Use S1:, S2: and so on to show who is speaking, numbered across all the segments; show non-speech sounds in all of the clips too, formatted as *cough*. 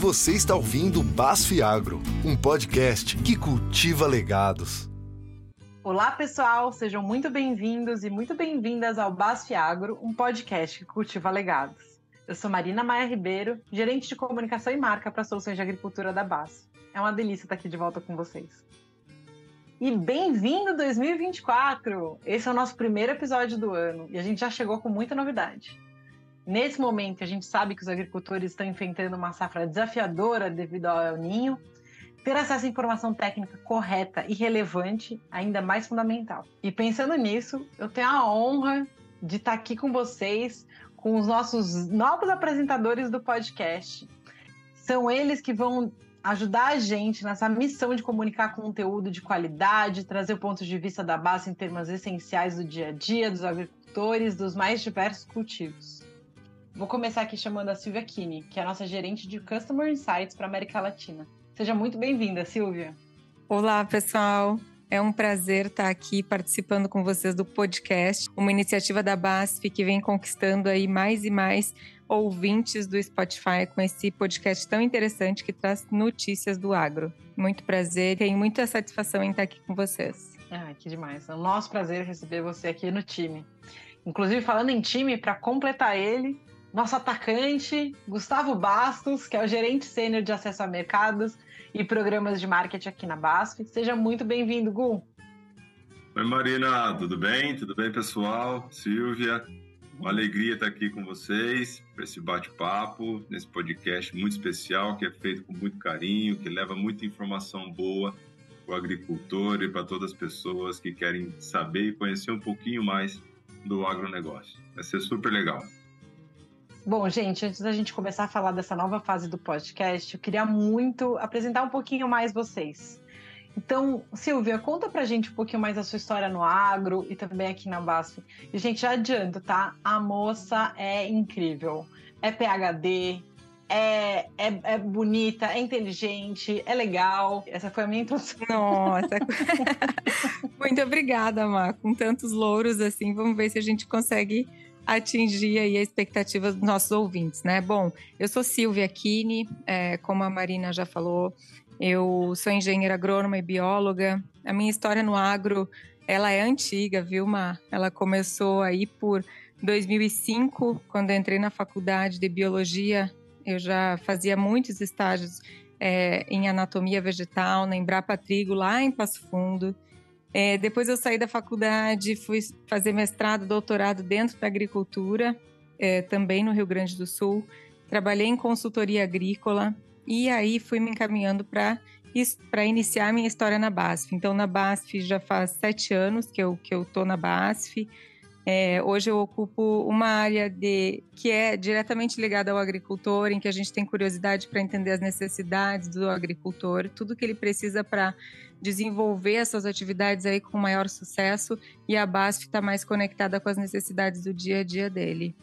S1: Você está ouvindo Basf Agro, um podcast que cultiva legados.
S2: Olá, pessoal, sejam muito bem-vindos e muito bem-vindas ao Basf Agro, um podcast que cultiva legados. Eu sou Marina Maia Ribeiro, gerente de comunicação e marca para soluções de agricultura da BASF. É uma delícia estar aqui de volta com vocês. E bem-vindo 2024! Esse é o nosso primeiro episódio do ano e a gente já chegou com muita novidade. Nesse momento, a gente sabe que os agricultores estão enfrentando uma safra desafiadora devido ao El Ninho. Ter acesso à informação técnica correta e relevante ainda mais fundamental. E pensando nisso, eu tenho a honra de estar aqui com vocês, com os nossos novos apresentadores do podcast. São eles que vão ajudar a gente nessa missão de comunicar conteúdo de qualidade, trazer o ponto de vista da base em termos essenciais do dia a dia dos agricultores dos mais diversos cultivos. Vou começar aqui chamando a Silvia Kini, que é a nossa gerente de Customer Insights para América Latina. Seja muito bem-vinda, Silvia.
S3: Olá, pessoal. É um prazer estar aqui participando com vocês do podcast, uma iniciativa da BASF que vem conquistando aí mais e mais ouvintes do Spotify com esse podcast tão interessante que traz notícias do agro. Muito prazer, tenho muita satisfação em estar aqui com vocês.
S2: Ah, que demais. É o nosso prazer receber você aqui no time. Inclusive, falando em time, para completar ele, nosso atacante, Gustavo Bastos, que é o gerente sênior de acesso a mercados e programas de marketing aqui na BASF. Seja muito bem-vindo, Gu.
S4: Oi, Marina, tudo bem? Tudo bem, pessoal? Silvia, uma alegria estar aqui com vocês para esse bate-papo, nesse podcast muito especial, que é feito com muito carinho, que leva muita informação boa para o agricultor e para todas as pessoas que querem saber e conhecer um pouquinho mais do agronegócio. Vai ser super legal.
S2: Bom, gente, antes da gente começar a falar dessa nova fase do podcast, eu queria muito apresentar um pouquinho mais vocês. Então, Silvia, conta pra gente um pouquinho mais da sua história no agro e também aqui na BASF. E, gente, já adianto, tá? A moça é incrível. É PHD, é, é, é, bonita, é inteligente, é legal. Essa foi a minha introdução.
S3: Nossa! *laughs* Muito obrigada, Má. Com tantos louros assim, vamos ver se a gente consegue atingir aí a expectativa dos nossos ouvintes, né? Bom, eu sou Silvia Kini, é, como a Marina já falou, eu sou engenheira agrônoma e bióloga. A minha história no agro, ela é antiga, viu, Mar? Ela começou aí por 2005, quando entrei na faculdade de biologia. Eu já fazia muitos estágios é, em anatomia vegetal, na Embrapa Trigo, lá em Passo Fundo. É, depois eu saí da faculdade, fui fazer mestrado, doutorado dentro da agricultura, é, também no Rio Grande do Sul. Trabalhei em consultoria agrícola e aí fui me encaminhando para para iniciar minha história na BASF. Então, na BASF já faz sete anos que eu que eu tô na BASF. É, hoje eu ocupo uma área de que é diretamente ligada ao agricultor, em que a gente tem curiosidade para entender as necessidades do agricultor, tudo que ele precisa para desenvolver essas atividades aí com maior sucesso e a BASF está mais conectada com as necessidades do dia a dia dele.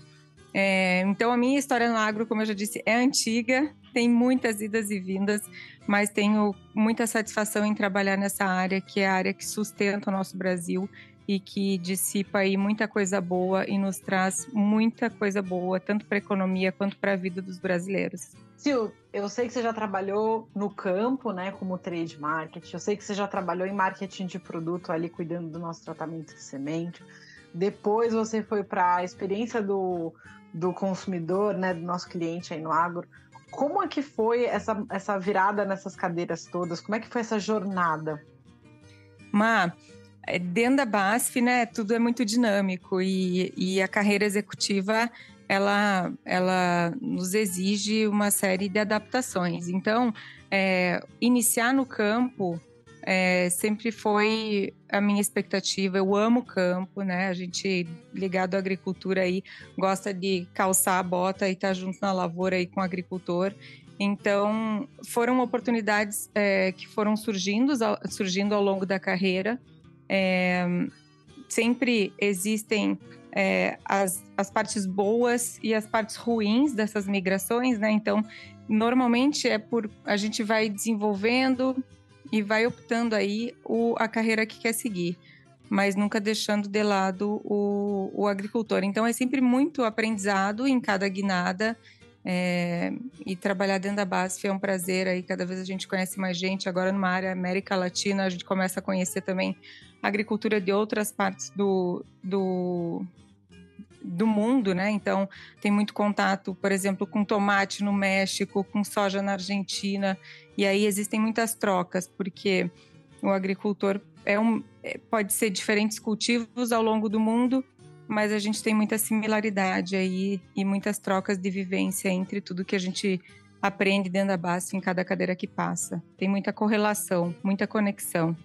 S3: É, então, a minha história no agro, como eu já disse, é antiga, tem muitas idas e vindas, mas tenho muita satisfação em trabalhar nessa área, que é a área que sustenta o nosso Brasil e que dissipa aí muita coisa boa e nos traz muita coisa boa, tanto para a economia quanto para a vida dos brasileiros.
S2: Sil, eu sei que você já trabalhou no campo, né, como trade marketing. Eu sei que você já trabalhou em marketing de produto ali, cuidando do nosso tratamento de semente. Depois você foi para a experiência do, do consumidor, né, do nosso cliente aí no agro. Como é que foi essa, essa virada nessas cadeiras todas? Como é que foi essa jornada?
S3: Má, dentro da BASF, né, tudo é muito dinâmico e, e a carreira executiva ela, ela nos exige uma série de adaptações. Então, é, iniciar no campo é, sempre foi a minha expectativa. Eu amo campo, né? A gente ligado à agricultura aí gosta de calçar a bota e estar tá junto na lavoura aí com o agricultor. Então, foram oportunidades é, que foram surgindo, surgindo ao longo da carreira. É, sempre existem é, as, as partes boas e as partes ruins dessas migrações, né? Então, normalmente é por a gente vai desenvolvendo e vai optando aí o, a carreira que quer seguir, mas nunca deixando de lado o, o agricultor. Então, é sempre muito aprendizado em cada guinada. É, e trabalhar dentro da BASF é um prazer aí, cada vez a gente conhece mais gente. Agora, numa área América Latina, a gente começa a conhecer também agricultura de outras partes do, do, do mundo, né? Então, tem muito contato, por exemplo, com tomate no México, com soja na Argentina, e aí existem muitas trocas, porque o agricultor é um, é, pode ser diferentes cultivos ao longo do mundo, mas a gente tem muita similaridade aí e muitas trocas de vivência entre tudo que a gente aprende dentro da base em cada cadeira que passa. Tem muita correlação, muita conexão.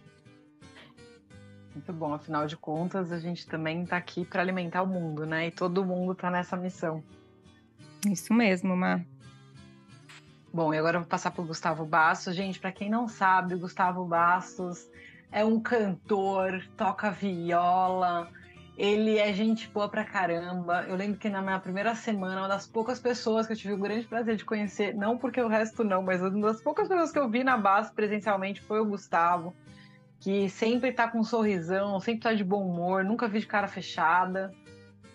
S2: Muito bom, afinal de contas, a gente também está aqui para alimentar o mundo, né? E todo mundo está nessa missão.
S3: Isso mesmo, Mar.
S2: Bom, e agora eu vou passar para o Gustavo Bastos. Gente, para quem não sabe, o Gustavo Bastos é um cantor, toca viola, ele é gente boa pra caramba. Eu lembro que na minha primeira semana, uma das poucas pessoas que eu tive o grande prazer de conhecer, não porque o resto não, mas uma das poucas pessoas que eu vi na base presencialmente foi o Gustavo, que sempre tá com um sorrisão, sempre tá de bom humor, nunca vi de cara fechada.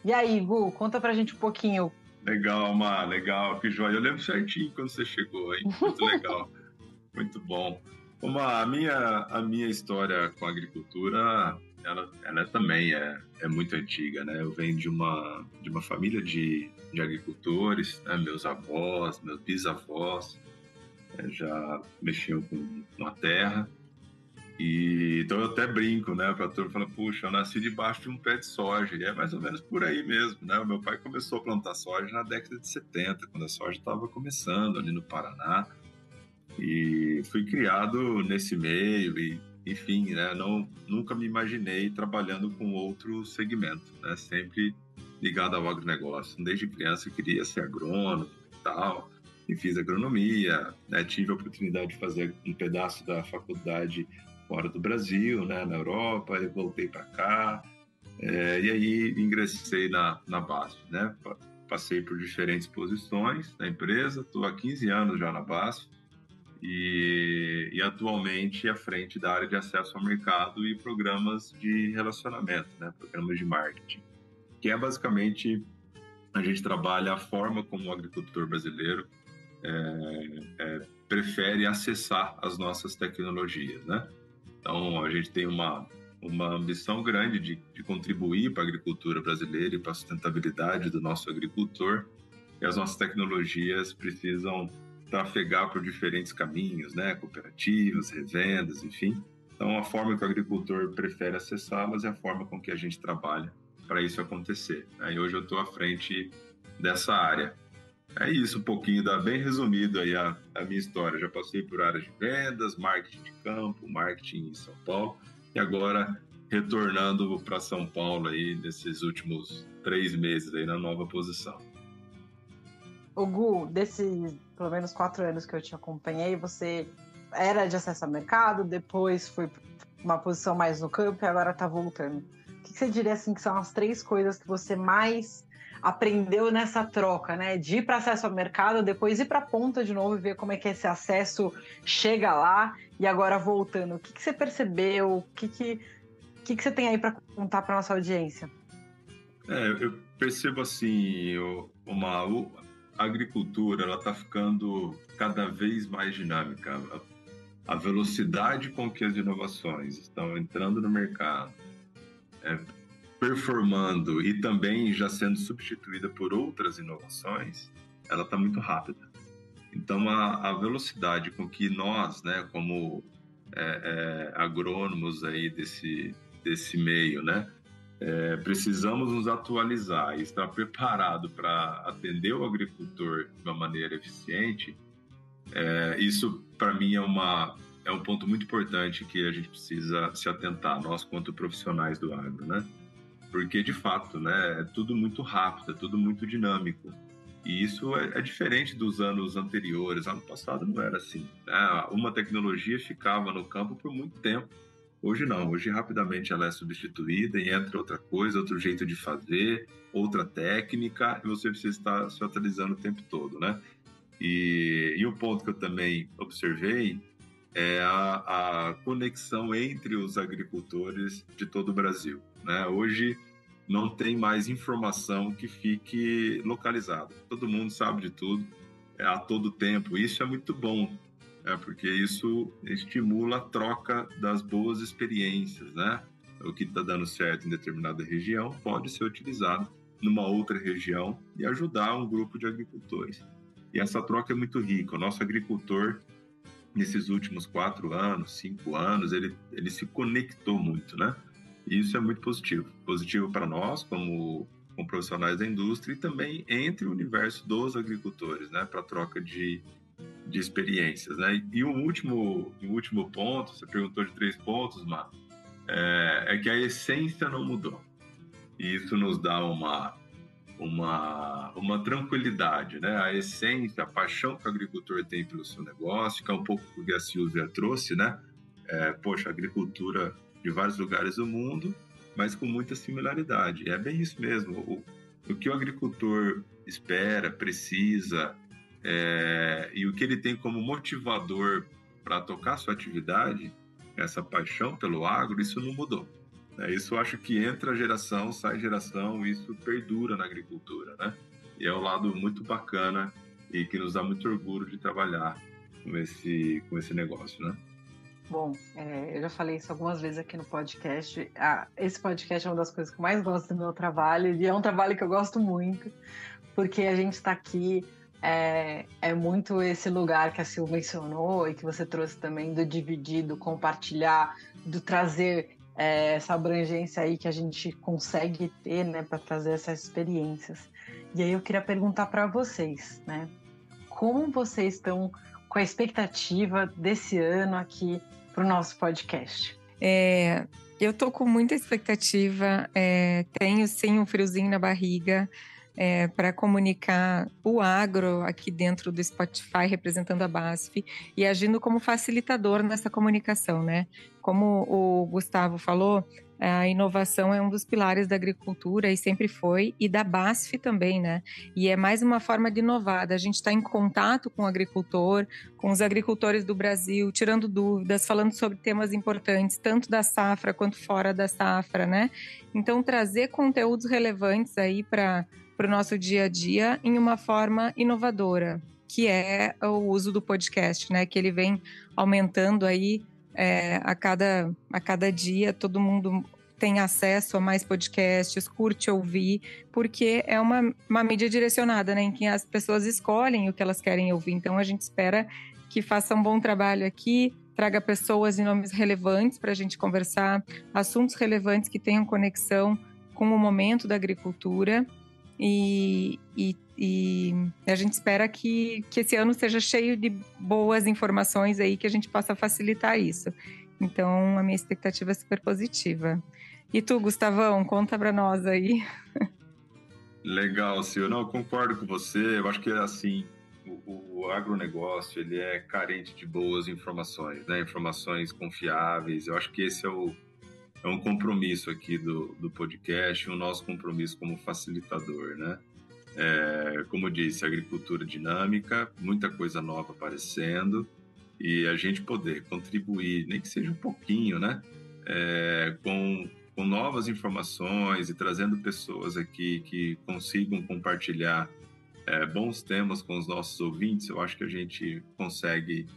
S2: E aí, Gu, conta pra gente um pouquinho
S4: Legal, Mar, legal, que joia. Eu lembro certinho quando você chegou, hein? Muito *laughs* legal, muito bom. Uma, a, minha, a minha história com a agricultura, ela, ela também é, é muito antiga, né? Eu venho de uma, de uma família de, de agricultores, né? meus avós, meus bisavós é, já mexiam com, com a terra. E, então eu até brinco, né? Pra turma fala, puxa, eu nasci debaixo de um pé de soja. E é mais ou menos por aí mesmo, né? O meu pai começou a plantar soja na década de 70, quando a soja estava começando ali no Paraná. E fui criado nesse meio e, enfim, né? Não, nunca me imaginei trabalhando com outro segmento, né? Sempre ligado ao agronegócio. Desde criança eu queria ser agrônomo e tal. E fiz agronomia, né? tive a oportunidade de fazer um pedaço da faculdade fora do Brasil, né, na Europa, e voltei para cá, é, e aí ingressei na, na BASF, né, passei por diferentes posições na empresa, estou há 15 anos já na BASF, e, e, atualmente à frente da área de acesso ao mercado e programas de relacionamento, né, programas de marketing, que é basicamente a gente trabalha a forma como o agricultor brasileiro é, é, prefere acessar as nossas tecnologias, né? Então, a gente tem uma, uma ambição grande de, de contribuir para a agricultura brasileira e para a sustentabilidade do nosso agricultor. E as nossas tecnologias precisam trafegar por diferentes caminhos, né? Cooperativas, revendas, enfim. Então, a forma que o agricultor prefere acessá-las é a forma com que a gente trabalha para isso acontecer. E hoje eu estou à frente dessa área. É isso, um pouquinho, da, bem resumido aí a, a minha história. Já passei por áreas de vendas, marketing de campo, marketing em São Paulo e agora retornando para São Paulo aí nesses últimos três meses aí na nova posição.
S2: O Gu, desses pelo menos quatro anos que eu te acompanhei, você era de acesso ao mercado, depois foi uma posição mais no campo e agora está voltando. O que você diria assim que são as três coisas que você mais aprendeu nessa troca, né? De ir para acesso ao mercado, depois ir para a ponta de novo e ver como é que esse acesso chega lá e agora voltando. O que, que você percebeu? O que, que, que, que você tem aí para contar para nossa audiência?
S4: É, eu percebo assim, uma a agricultura ela está ficando cada vez mais dinâmica. A velocidade com que as inovações estão entrando no mercado, é, performando e também já sendo substituída por outras inovações, ela está muito rápida. Então, a, a, velocidade com que nós, né, como é, é, agrônomos aí desse, desse meio, né, é, precisamos nos atualizar e estar preparado para atender o agricultor de uma maneira eficiente, é, isso para mim é uma é um ponto muito importante que a gente precisa se atentar, nós quanto profissionais do agro, né? Porque de fato, né, é tudo muito rápido, é tudo muito dinâmico. E isso é, é diferente dos anos anteriores. Ano passado não era assim. Né? Uma tecnologia ficava no campo por muito tempo. Hoje não. Hoje rapidamente ela é substituída e entra outra coisa, outro jeito de fazer, outra técnica, e você precisa estar se atualizando o tempo todo, né? E, e um ponto que eu também observei é a, a conexão entre os agricultores de todo o Brasil. Né? Hoje, não tem mais informação que fique localizada. Todo mundo sabe de tudo, é, a todo tempo. Isso é muito bom, é, porque isso estimula a troca das boas experiências, né? O que está dando certo em determinada região pode ser utilizado numa outra região e ajudar um grupo de agricultores. E essa troca é muito rica. O nosso agricultor, nesses últimos quatro anos, cinco anos, ele, ele se conectou muito, né? Isso é muito positivo. Positivo para nós, como, como profissionais da indústria, e também entre o universo dos agricultores, né? Para troca de, de experiências, né? E o último, o último ponto, você perguntou de três pontos, Má, é, é que a essência não mudou. E isso nos dá uma, uma, uma tranquilidade, né? A essência, a paixão que o agricultor tem pelo seu negócio, que é um pouco o que a Silvia trouxe, né? É, poxa, a agricultura de vários lugares do mundo, mas com muita similaridade. É bem isso mesmo. O, o que o agricultor espera, precisa, é, e o que ele tem como motivador para tocar sua atividade, essa paixão pelo agro, isso não mudou. É, isso acho que entra geração, sai geração, isso perdura na agricultura, né? E é um lado muito bacana e que nos dá muito orgulho de trabalhar com esse, com esse negócio, né?
S2: Bom, é, eu já falei isso algumas vezes aqui no podcast. Ah, esse podcast é uma das coisas que eu mais gosto do meu trabalho e é um trabalho que eu gosto muito, porque a gente está aqui. É, é, muito esse lugar que a Sil mencionou e que você trouxe também do dividir, do compartilhar, do trazer é, essa abrangência aí que a gente consegue ter, né, para trazer essas experiências. E aí eu queria perguntar para vocês, né, como vocês estão com a expectativa desse ano aqui para o nosso podcast?
S3: É, eu tô com muita expectativa, é, tenho sim um friozinho na barriga é, para comunicar o agro aqui dentro do Spotify, representando a BASF e agindo como facilitador nessa comunicação, né? Como o Gustavo falou, a inovação é um dos pilares da agricultura e sempre foi, e da BASF também, né? E é mais uma forma de inovar. A gente está em contato com o agricultor, com os agricultores do Brasil, tirando dúvidas, falando sobre temas importantes, tanto da safra quanto fora da safra, né? Então, trazer conteúdos relevantes aí para o nosso dia a dia em uma forma inovadora, que é o uso do podcast, né? Que ele vem aumentando aí é, a, cada, a cada dia todo mundo tem acesso a mais podcasts, curte ouvir, porque é uma, uma mídia direcionada, né, em que as pessoas escolhem o que elas querem ouvir. Então a gente espera que faça um bom trabalho aqui, traga pessoas e nomes relevantes para a gente conversar, assuntos relevantes que tenham conexão com o momento da agricultura e, e, e, a gente espera que, que esse ano seja cheio de boas informações aí, que a gente possa facilitar isso. Então, a minha expectativa é super positiva. E tu, Gustavão, conta para nós aí.
S4: Legal, Silvio. Não, concordo com você. Eu acho que, assim, o, o agronegócio, ele é carente de boas informações, né? Informações confiáveis. Eu acho que esse é o, é um compromisso aqui do, do podcast, o nosso compromisso como facilitador, né? É, como eu disse, agricultura dinâmica, muita coisa nova aparecendo e a gente poder contribuir, nem que seja um pouquinho, né? É, com, com novas informações e trazendo pessoas aqui que consigam compartilhar é, bons temas com os nossos ouvintes, eu acho que a gente consegue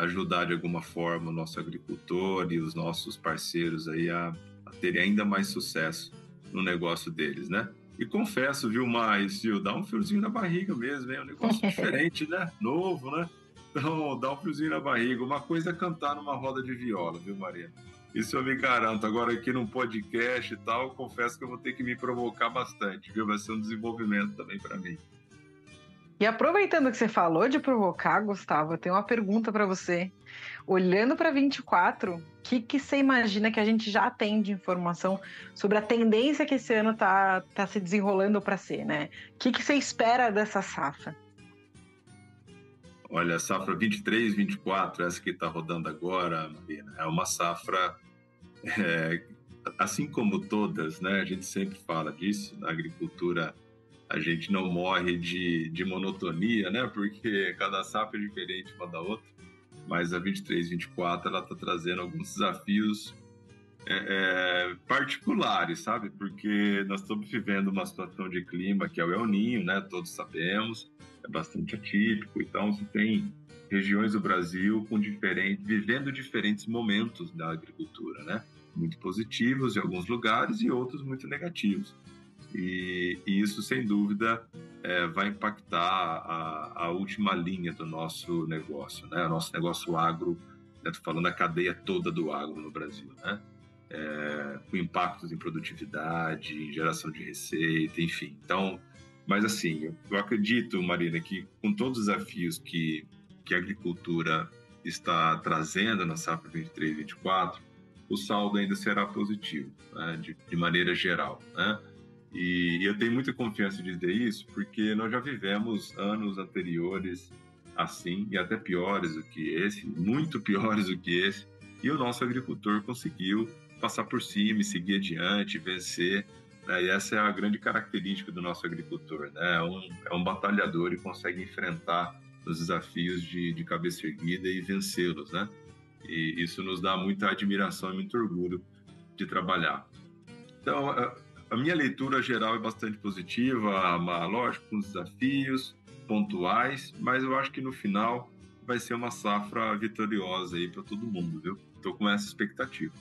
S4: ajudar de alguma forma o nosso agricultor e os nossos parceiros aí a, a terem ainda mais sucesso no negócio deles, né? E confesso, viu, mais, viu, dá um friozinho na barriga mesmo? É um negócio *laughs* diferente, né? Novo, né? Então, dá um friozinho na barriga. Uma coisa é cantar numa roda de viola, viu, Maria? Isso eu me garanto. Agora, aqui num podcast e tal, confesso que eu vou ter que me provocar bastante, viu? Vai ser um desenvolvimento também para mim.
S2: E aproveitando que você falou de provocar, Gustavo, eu tenho uma pergunta para você. Olhando para 24, o que, que você imagina que a gente já tem de informação sobre a tendência que esse ano tá, tá se desenrolando para ser, né? O que, que você espera dessa safra?
S4: Olha, a safra 23, 24, essa que está rodando agora, Marina, é uma safra, é, assim como todas, né? A gente sempre fala disso, na agricultura a gente não morre de, de monotonia, né? Porque cada safra é diferente uma da outra. Mas a 23, 24, ela está trazendo alguns desafios é, é, particulares, sabe? Porque nós estamos vivendo uma situação de clima que é o El Ninho, né? Todos sabemos, é bastante atípico. Então, você tem regiões do Brasil com diferentes, vivendo diferentes momentos da agricultura, né? Muito positivos em alguns lugares e outros muito negativos. E, e isso, sem dúvida, é, vai impactar a, a, última linha do nosso negócio, né? O nosso negócio agro, né? falando da cadeia toda do agro no Brasil, né? É, com impactos em produtividade, em geração de receita, enfim. Então, mas assim, eu, eu acredito, Marina, que com todos os desafios que, que a agricultura está trazendo na safra 23 24, o saldo ainda será positivo, né? de, de maneira geral, né? E eu tenho muita confiança de dizer isso porque nós já vivemos anos anteriores assim, e até piores do que esse, muito piores do que esse, e o nosso agricultor conseguiu passar por cima e seguir adiante, vencer. Né? E essa é a grande característica do nosso agricultor, né? É um, é um batalhador e consegue enfrentar os desafios de, de cabeça erguida e vencê-los, né? E isso nos dá muita admiração e muito orgulho de trabalhar. Então, a minha leitura geral é bastante positiva, lógico, com desafios pontuais, mas eu acho que no final vai ser uma safra vitoriosa aí para todo mundo, viu? Estou com essa expectativa.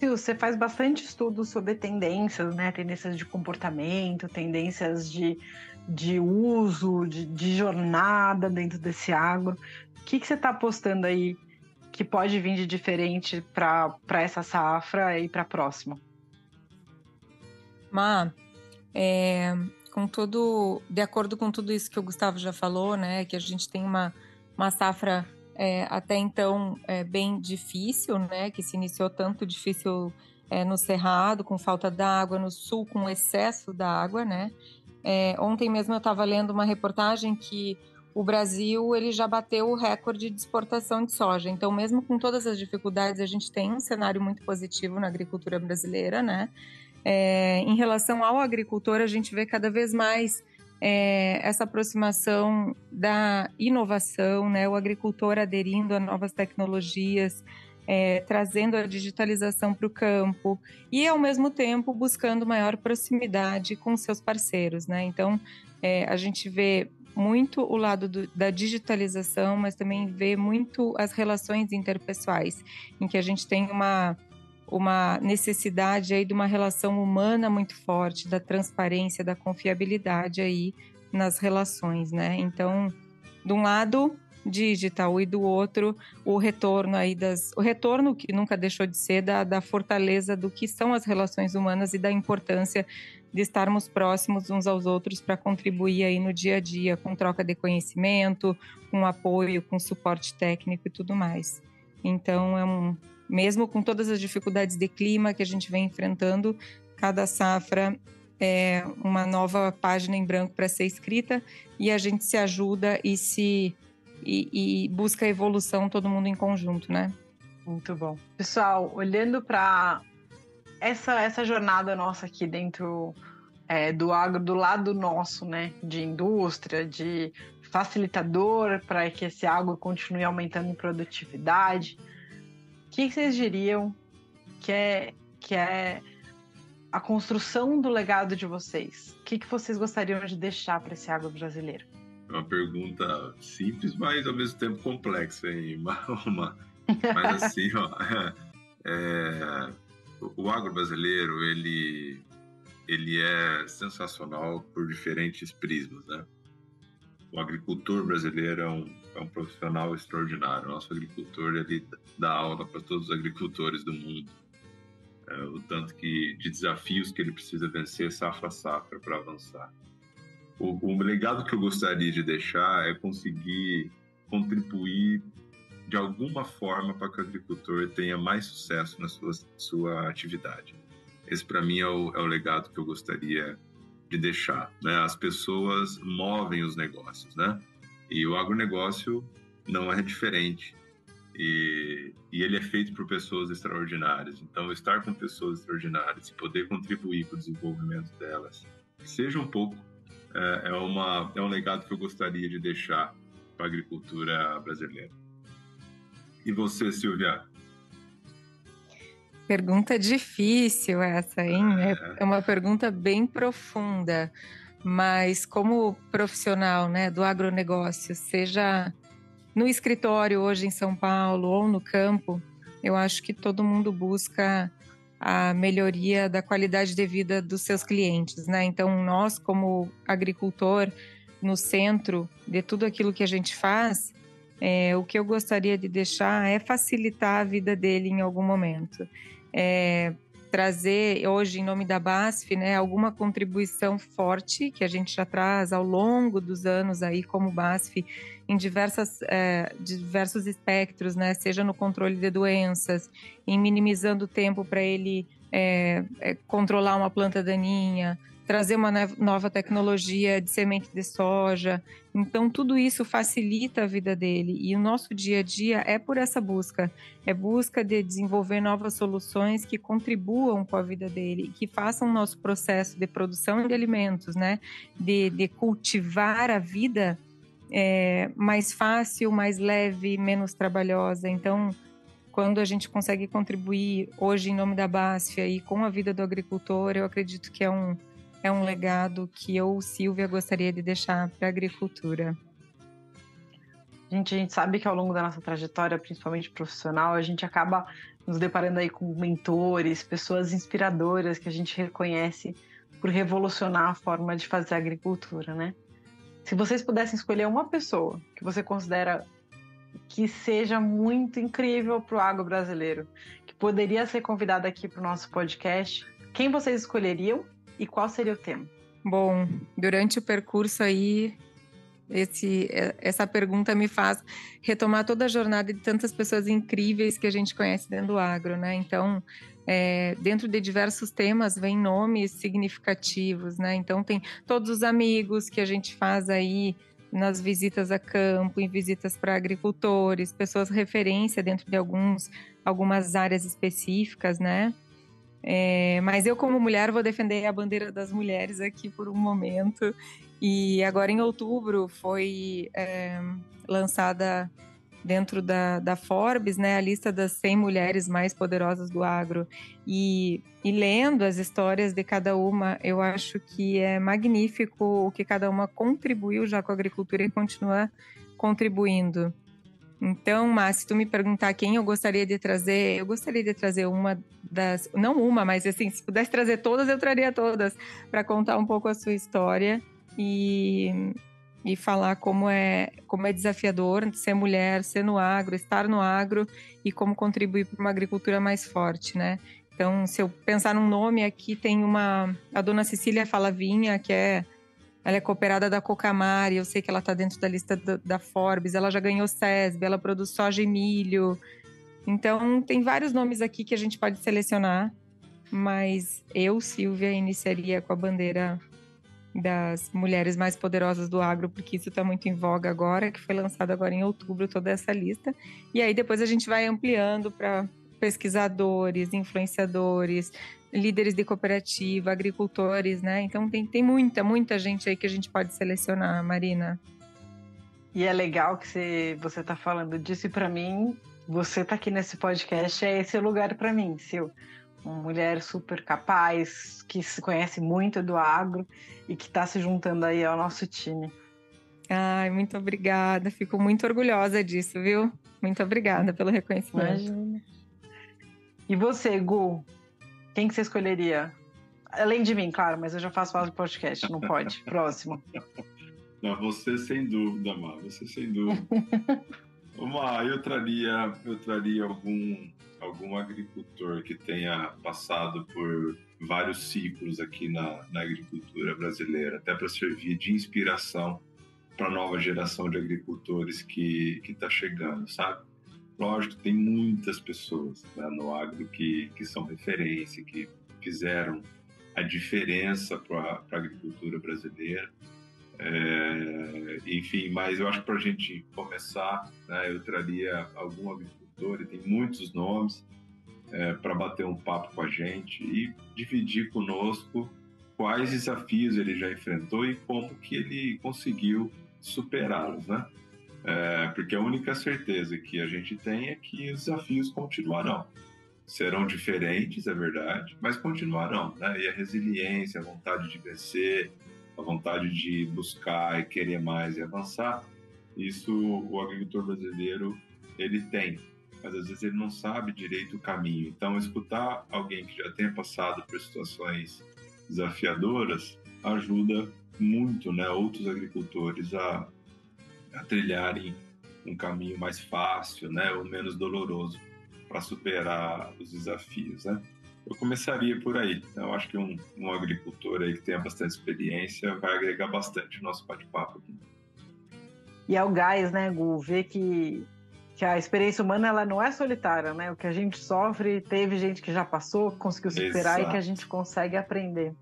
S2: Sil, você faz bastante estudo sobre tendências, né? Tendências de comportamento, tendências de, de uso, de, de jornada dentro desse agro. O que, que você está apostando aí que pode vir de diferente para essa safra e para a próxima?
S3: Má, é, com todo, de acordo com tudo isso que o Gustavo já falou, né, que a gente tem uma, uma safra é, até então é, bem difícil, né, que se iniciou tanto difícil é, no Cerrado, com falta d'água, no Sul com excesso d'água, né. É, ontem mesmo eu estava lendo uma reportagem que o Brasil ele já bateu o recorde de exportação de soja. Então, mesmo com todas as dificuldades, a gente tem um cenário muito positivo na agricultura brasileira, né? É, em relação ao agricultor, a gente vê cada vez mais é, essa aproximação da inovação, né? o agricultor aderindo a novas tecnologias, é, trazendo a digitalização para o campo e, ao mesmo tempo, buscando maior proximidade com seus parceiros. Né? Então, é, a gente vê muito o lado do, da digitalização, mas também vê muito as relações interpessoais, em que a gente tem uma uma necessidade aí de uma relação humana muito forte, da transparência, da confiabilidade aí nas relações, né? Então, de um lado, digital e do outro o retorno aí das o retorno que nunca deixou de ser da, da fortaleza do que são as relações humanas e da importância de estarmos próximos uns aos outros para contribuir aí no dia a dia com troca de conhecimento, com apoio, com suporte técnico e tudo mais. Então é um, mesmo com todas as dificuldades de clima que a gente vem enfrentando, cada safra é uma nova página em branco para ser escrita e a gente se ajuda e se e, e busca evolução todo mundo em conjunto, né?
S2: Muito bom. Pessoal, olhando para essa, essa jornada nossa aqui dentro é, do agro, do lado nosso, né, de indústria, de facilitador para que esse agro continue aumentando em produtividade, o que vocês diriam que é, que é a construção do legado de vocês? O que, que vocês gostariam de deixar para esse agro brasileiro?
S4: É uma pergunta simples, mas ao mesmo tempo complexa, hein? *laughs* Mas assim, ó, *laughs* é, o agro brasileiro, ele, ele é sensacional por diferentes prismas, né? O agricultor brasileiro é um é um profissional extraordinário. O nosso agricultor ele dá aula para todos os agricultores do mundo. É, o tanto que de desafios que ele precisa vencer safra a safra para avançar. O, o legado que eu gostaria de deixar é conseguir contribuir de alguma forma para que o agricultor tenha mais sucesso na sua, sua atividade. Esse, para mim, é o, é o legado que eu gostaria de deixar. Né? As pessoas movem os negócios, né? E o agronegócio não é diferente. E, e ele é feito por pessoas extraordinárias. Então, estar com pessoas extraordinárias e poder contribuir para o desenvolvimento delas, seja um pouco, é, é, uma, é um legado que eu gostaria de deixar para a agricultura brasileira. E você, Silvia?
S3: Pergunta difícil essa, hein? É, é uma pergunta bem profunda. Mas como profissional né, do agronegócio, seja no escritório hoje em São Paulo ou no campo, eu acho que todo mundo busca a melhoria da qualidade de vida dos seus clientes, né? Então, nós como agricultor, no centro de tudo aquilo que a gente faz, é, o que eu gostaria de deixar é facilitar a vida dele em algum momento. É, trazer hoje, em nome da BASF, né, alguma contribuição forte que a gente já traz ao longo dos anos aí como BASF em diversas, é, diversos espectros, né, seja no controle de doenças, em minimizando o tempo para ele é, é, controlar uma planta daninha, trazer uma nova tecnologia de semente de soja. Então, tudo isso facilita a vida dele. E o nosso dia a dia é por essa busca é busca de desenvolver novas soluções que contribuam com a vida dele, que façam o nosso processo de produção de alimentos, né? De, de cultivar a vida é, mais fácil, mais leve, menos trabalhosa. Então, quando a gente consegue contribuir hoje em nome da BASF e com a vida do agricultor, eu acredito que é um é um legado que eu, Silvia, gostaria de deixar para a agricultura.
S2: Gente, a gente sabe que ao longo da nossa trajetória, principalmente profissional, a gente acaba nos deparando aí com mentores, pessoas inspiradoras que a gente reconhece por revolucionar a forma de fazer agricultura, né? Se vocês pudessem escolher uma pessoa que você considera que seja muito incrível para o agro brasileiro, que poderia ser convidada aqui para o nosso podcast, quem vocês escolheriam e qual seria o tema?
S3: Bom, durante o percurso aí, esse, essa pergunta me faz retomar toda a jornada de tantas pessoas incríveis que a gente conhece dentro do agro, né? Então, é, dentro de diversos temas vem nomes significativos, né? Então, tem todos os amigos que a gente faz aí nas visitas a campo, em visitas para agricultores, pessoas referência dentro de alguns, algumas áreas específicas, né? É, mas eu, como mulher, vou defender a bandeira das mulheres aqui por um momento. E agora, em outubro, foi é, lançada dentro da, da, Forbes, né, a lista das 100 mulheres mais poderosas do agro. E, e, lendo as histórias de cada uma, eu acho que é magnífico o que cada uma contribuiu já com a agricultura e continua contribuindo. Então, mas se tu me perguntar quem eu gostaria de trazer, eu gostaria de trazer uma das, não uma, mas assim, se pudesse trazer todas, eu traria todas para contar um pouco a sua história e, e falar como é, como é desafiador ser mulher, ser no agro, estar no agro e como contribuir para uma agricultura mais forte, né? Então, se eu pensar num nome aqui, tem uma a dona Cecília Falavinha, que é ela é cooperada da Cocamari, eu sei que ela está dentro da lista do, da Forbes, ela já ganhou SESB, ela produz soja e milho. Então, tem vários nomes aqui que a gente pode selecionar, mas eu, Silvia, iniciaria com a bandeira das mulheres mais poderosas do agro, porque isso está muito em voga agora, que foi lançado agora em outubro toda essa lista. E aí depois a gente vai ampliando para pesquisadores, influenciadores, líderes de cooperativa, agricultores, né? Então tem, tem muita, muita gente aí que a gente pode selecionar, Marina.
S2: E é legal que você está falando disso e para mim, você tá aqui nesse podcast, é esse lugar para mim, Sil. Uma mulher super capaz, que se conhece muito do agro e que está se juntando aí ao nosso time.
S3: Ai, muito obrigada. Fico muito orgulhosa disso, viu? Muito obrigada pelo reconhecimento.
S2: Imagina. E você, Gu? Quem que você escolheria? Além de mim, claro, mas eu já faço parte do podcast, não pode. *laughs* Próximo.
S4: Não, você sem dúvida, Mar, você sem dúvida. *laughs* Mar, eu traria, eu traria algum, algum agricultor que tenha passado por vários ciclos aqui na, na agricultura brasileira, até para servir de inspiração para a nova geração de agricultores que está chegando, sabe? Lógico, tem muitas pessoas né, no agro que, que são referência, que fizeram a diferença para a agricultura brasileira. É, enfim, mas eu acho que para a gente começar, né, eu traria algum agricultor, e tem muitos nomes, é, para bater um papo com a gente e dividir conosco quais desafios ele já enfrentou e como que ele conseguiu superá-los, né? É, porque a única certeza que a gente tem é que os desafios continuarão. serão diferentes, é verdade, mas continuarão, né? E a resiliência, a vontade de vencer, a vontade de buscar e querer mais e avançar, isso o agricultor brasileiro ele tem, mas às vezes ele não sabe direito o caminho. Então, escutar alguém que já tenha passado por situações desafiadoras ajuda muito, né, outros agricultores a, a trilharem um caminho mais fácil, né, ou menos doloroso para superar os desafios, né? Eu começaria por aí. Eu acho que um, um agricultor aí que tenha bastante experiência vai agregar bastante o nosso bate-papo aqui.
S2: E é o gás, né, Gu? Ver que, que a experiência humana ela não é solitária, né? O que a gente sofre, teve gente que já passou, conseguiu superar Exato. e que a gente consegue aprender.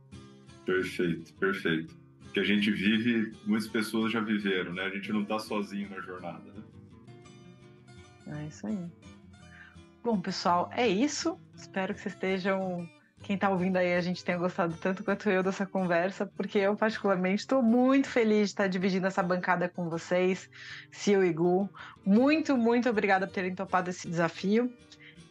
S4: Perfeito, perfeito. Que a gente vive, muitas pessoas já viveram, né? A gente não está sozinho na jornada,
S2: né? É isso aí. Bom, pessoal, é isso. Espero que vocês estejam. Quem está ouvindo aí, a gente tenha gostado tanto quanto eu dessa conversa, porque eu, particularmente, estou muito feliz de estar dividindo essa bancada com vocês, Sil e Gu. Muito, muito obrigada por terem topado esse desafio.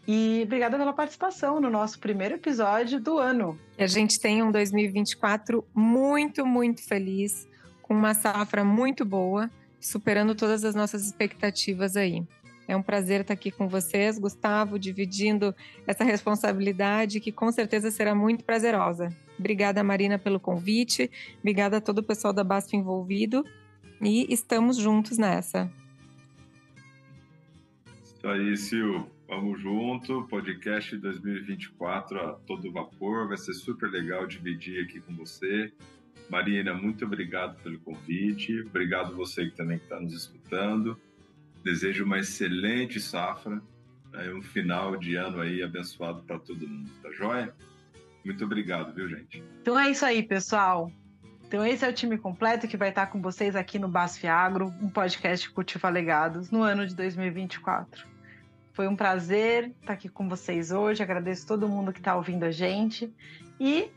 S2: E obrigada pela participação no nosso primeiro episódio do ano.
S3: A gente tem um 2024 muito, muito feliz, com uma safra muito boa, superando todas as nossas expectativas aí. É um prazer estar aqui com vocês, Gustavo, dividindo essa responsabilidade que com certeza será muito prazerosa. Obrigada, Marina, pelo convite. Obrigada a todo o pessoal da BASF envolvido. E estamos juntos nessa.
S4: Isso aí, Sil. Vamos junto. Podcast 2024 a todo vapor. Vai ser super legal dividir aqui com você. Marina, muito obrigado pelo convite. Obrigado você que também está nos escutando. Desejo uma excelente safra, né, um final de ano aí abençoado para todo mundo, tá joia? Muito obrigado, viu, gente?
S2: Então é isso aí, pessoal. Então esse é o time completo que vai estar com vocês aqui no BASF Agro, um podcast Cultiva Legados, no ano de 2024. Foi um prazer estar aqui com vocês hoje, agradeço todo mundo que está ouvindo a gente e,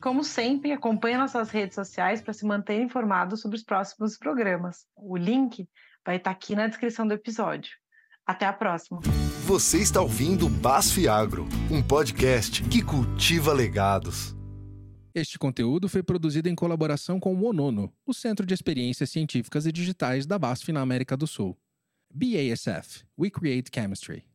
S2: como sempre, acompanhe nossas redes sociais para se manter informado sobre os próximos programas. O link vai estar aqui na descrição do episódio. Até a próxima.
S1: Você está ouvindo Basf Agro, um podcast que cultiva legados.
S5: Este conteúdo foi produzido em colaboração com o ONONO, o Centro de Experiências Científicas e Digitais da BASF na América do Sul. BASF We Create Chemistry.